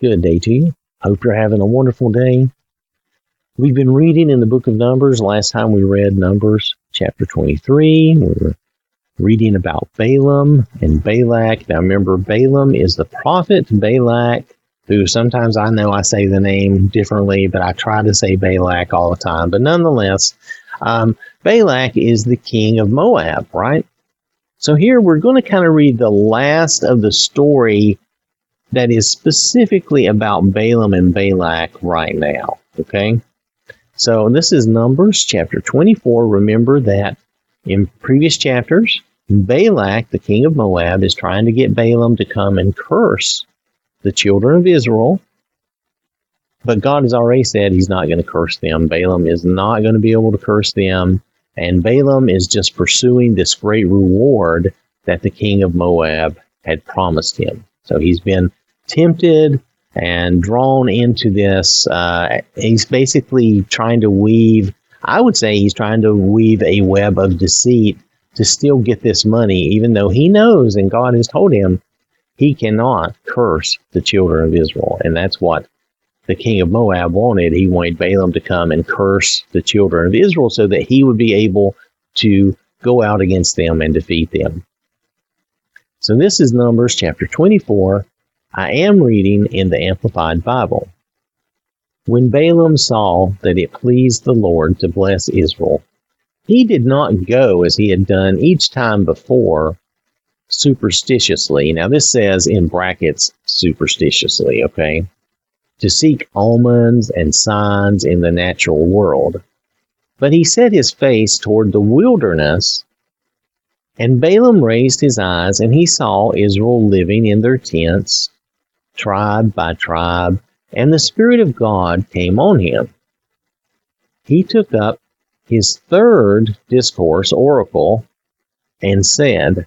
Good day to you. Hope you're having a wonderful day. We've been reading in the book of Numbers. Last time we read Numbers chapter 23. We were reading about Balaam and Balak. Now remember, Balaam is the prophet, Balak, who sometimes I know I say the name differently, but I try to say Balak all the time. But nonetheless, um, Balak is the king of Moab, right? So here we're going to kind of read the last of the story that is specifically about Balaam and Balak right now. Okay? So this is Numbers chapter 24. Remember that in previous chapters, Balak, the king of Moab, is trying to get Balaam to come and curse the children of Israel. But God has already said he's not going to curse them. Balaam is not going to be able to curse them. And Balaam is just pursuing this great reward that the king of Moab had promised him. So he's been tempted and drawn into this. Uh, he's basically trying to weave, I would say he's trying to weave a web of deceit to still get this money, even though he knows and God has told him he cannot curse the children of Israel. And that's what the king of Moab wanted. He wanted Balaam to come and curse the children of Israel so that he would be able to go out against them and defeat them. So this is Numbers chapter 24, I am reading in the Amplified Bible. When Balaam saw that it pleased the Lord to bless Israel, he did not go as he had done each time before superstitiously. Now, this says in brackets superstitiously, okay? To seek omens and signs in the natural world. But he set his face toward the wilderness and Balaam raised his eyes, and he saw Israel living in their tents, tribe by tribe, and the Spirit of God came on him. He took up his third discourse, oracle, and said,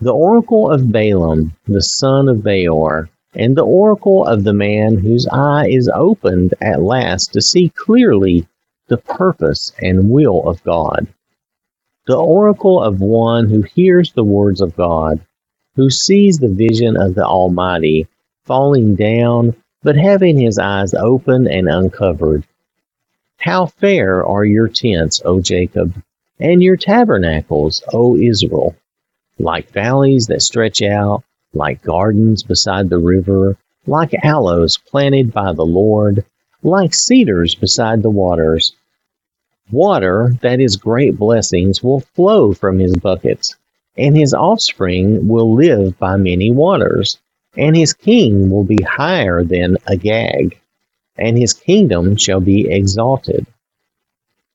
The oracle of Balaam, the son of Beor, and the oracle of the man whose eye is opened at last to see clearly the purpose and will of God. The oracle of one who hears the words of God, who sees the vision of the Almighty, falling down, but having his eyes open and uncovered. How fair are your tents, O Jacob, and your tabernacles, O Israel, like valleys that stretch out, like gardens beside the river, like aloes planted by the Lord, like cedars beside the waters. Water, that is great blessings, will flow from his buckets, and his offspring will live by many waters and his king will be higher than Agag, and his kingdom shall be exalted.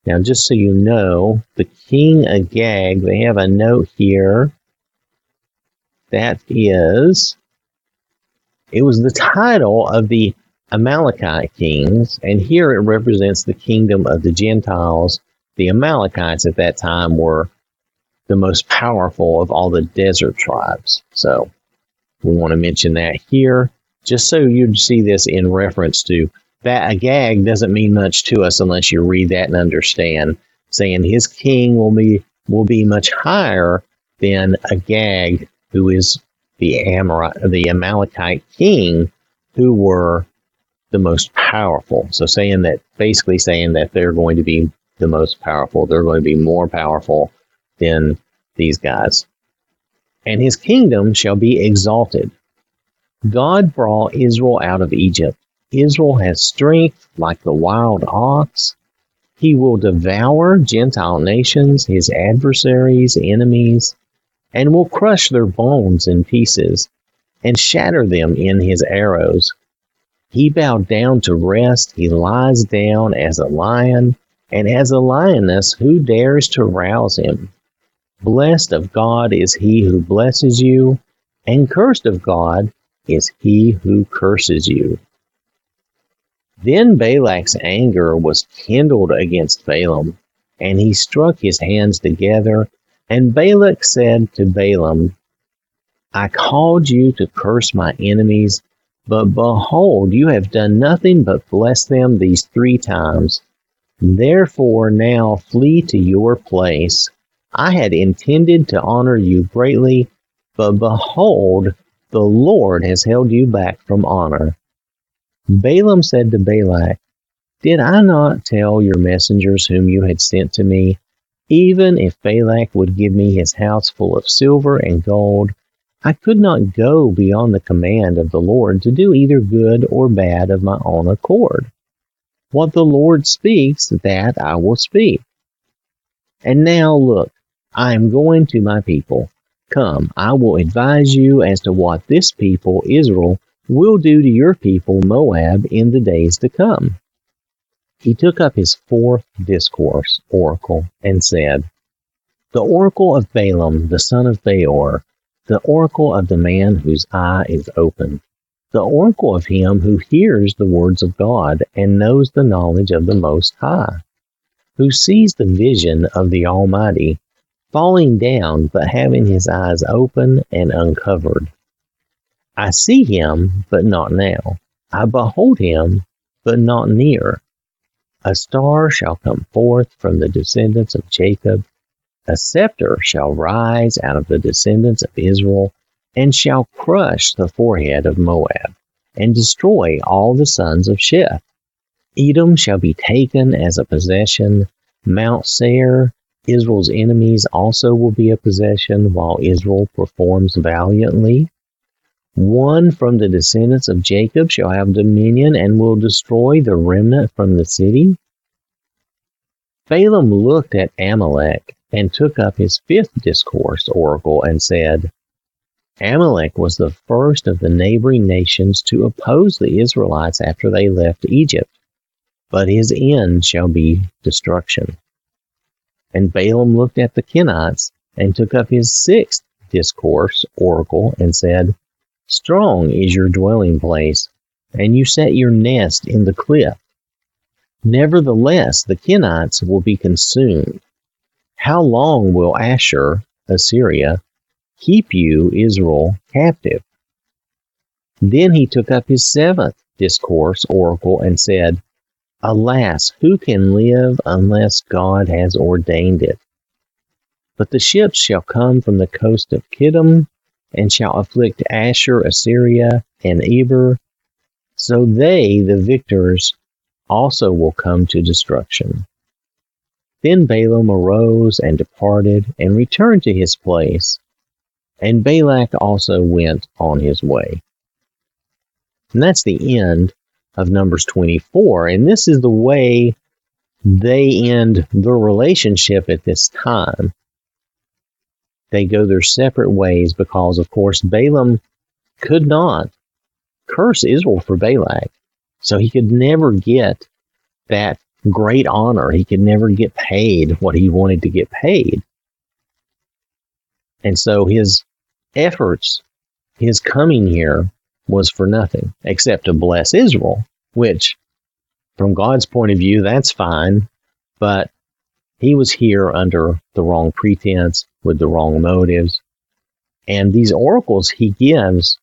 Now, just so you know, the king Agag, they have a note here. That is, it was the title of the Amalekite kings, and here it represents the kingdom of the Gentiles. The Amalekites at that time were the most powerful of all the desert tribes. So, we want to mention that here, just so you'd see this in reference to that Agag doesn't mean much to us unless you read that and understand. Saying his king will be will be much higher than Agag who is the Amorite, the Amalekite king, who were the most powerful. So saying that, basically saying that they're going to be the most powerful. They're going to be more powerful than these guys and his kingdom shall be exalted. God brought Israel out of Egypt. Israel has strength like the wild ox. He will devour Gentile nations, his adversaries, enemies, and will crush their bones in pieces and shatter them in his arrows. He bowed down to rest. He lies down as a lion, and as a lioness, who dares to rouse him? Blessed of God is he who blesses you, and cursed of God is he who curses you. Then Balak's anger was kindled against Balaam, and he struck his hands together. And Balak said to Balaam, I called you to curse my enemies, but behold, you have done nothing but bless them these three times. Therefore now flee to your place I had intended to honor you greatly, but behold, the Lord has held you back from honor. Balaam said to Balak, Did I not tell your messengers whom you had sent to me, even if Balak would give me his house full of silver and gold, I could not go beyond the command of the Lord to do either good or bad of my own accord. What the Lord speaks, that I will speak. And now look, I am going to my people. Come, I will advise you as to what this people, Israel, will do to your people, Moab, in the days to come. He took up his fourth discourse, oracle, and said, The oracle of Balaam, the son of Beor, the oracle of the man whose eye is open, the oracle of him who hears the words of God and knows the knowledge of the Most High, who sees the vision of the Almighty, falling down but having his eyes open and uncovered. I see him, but not now. I behold him, but not near. A star shall come forth from the descendants of Jacob. A scepter shall rise out of the descendants of Israel, and shall crush the forehead of Moab, and destroy all the sons of Sheth. Edom shall be taken as a possession. Mount Seir, Israel's enemies, also will be a possession, while Israel performs valiantly. One from the descendants of Jacob shall have dominion and will destroy the remnant from the city. Balaam looked at Amalek and took up his fifth discourse oracle and said, Amalek was the first of the neighboring nations to oppose the Israelites after they left Egypt, but his end shall be destruction. And Balaam looked at the Kenites and took up his sixth discourse oracle and said, Strong is your dwelling place, and you set your nest in the cliff. Nevertheless, the Kenites will be consumed. How long will Ashur, Assyria, keep you, Israel, captive? Then he took up his seventh discourse oracle and said, Alas, who can live unless God has ordained it? But the ships shall come from the coast of Kittim and shall afflict Ashur, Assyria, and Eber. So they, the victors, also will come to destruction. Then Balaam arose and departed and returned to his place, and Balak also went on his way. And that's the end of Numbers 24. And this is the way they end their relationship at this time they go their separate ways because, of course, Balaam could not curse Israel for Balak. So he could never get that great honor. He could never get paid what he wanted to get paid. And so his efforts, his coming here was for nothing except to bless Israel, which from God's point of view, that's fine. But he was here under the wrong pretense with the wrong motives. And these oracles he gives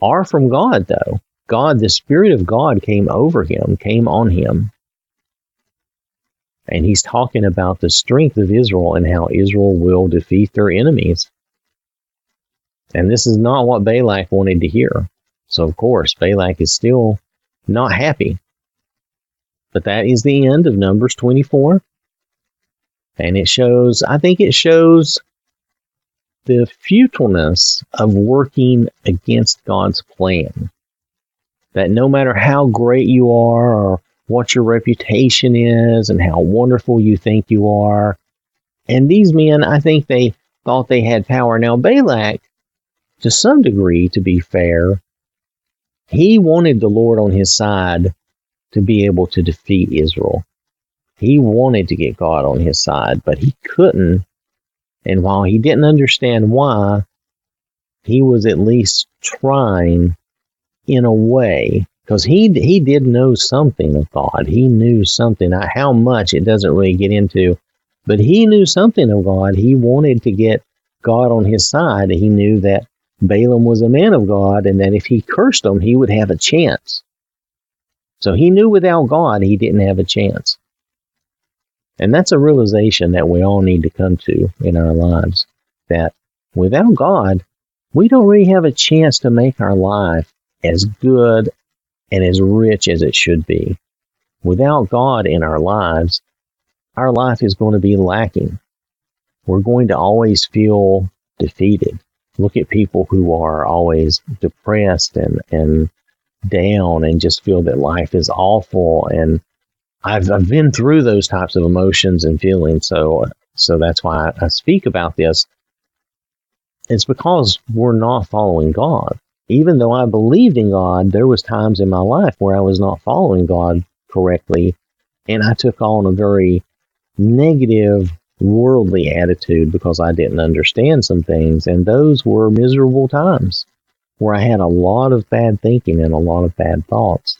are from God, though. God, the Spirit of God came over him, came on him. And he's talking about the strength of Israel and how Israel will defeat their enemies. And this is not what Balak wanted to hear. So, of course, Balak is still not happy. But that is the end of Numbers 24. And it shows, I think it shows the futileness of working against God's plan. That no matter how great you are or what your reputation is and how wonderful you think you are, and these men, I think they thought they had power. Now, Balak, to some degree, to be fair, he wanted the Lord on his side to be able to defeat Israel. He wanted to get God on his side, but he couldn't. And while he didn't understand why, he was at least trying in a way because he he did know something of God. He knew something. How much it doesn't really get into, but he knew something of God. He wanted to get God on his side. He knew that Balaam was a man of God, and that if he cursed him, he would have a chance. So he knew without God, he didn't have a chance. And that's a realization that we all need to come to in our lives that without God, we don't really have a chance to make our life as good and as rich as it should be. Without God in our lives, our life is going to be lacking. We're going to always feel defeated. Look at people who are always depressed and, and down and just feel that life is awful. And I've, I've been through those types of emotions and feelings. So, so that's why I, I speak about this. It's because we're not following God. Even though I believed in God, there was times in my life where I was not following God correctly. And I took on a very negative, worldly attitude because I didn't understand some things. And those were miserable times where I had a lot of bad thinking and a lot of bad thoughts.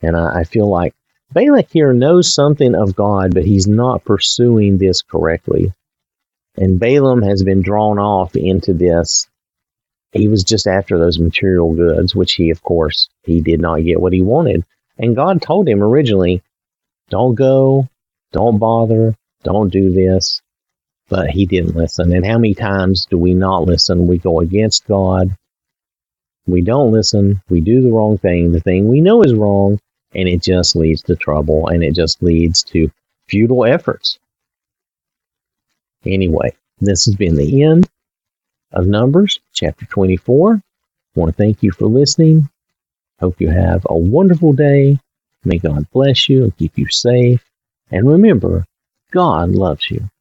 And I, I feel like Balak here knows something of God, but he's not pursuing this correctly. And Balaam has been drawn off into this. He was just after those material goods, which he, of course, he did not get what he wanted. And God told him originally, don't go, don't bother, don't do this. But he didn't listen. And how many times do we not listen? We go against God. We don't listen. We do the wrong thing, the thing we know is wrong, and it just leads to trouble and it just leads to futile efforts. Anyway, this has been the end of Numbers, chapter 24. I want to thank you for listening. Hope you have a wonderful day. May God bless you and keep you safe. And remember, God loves you.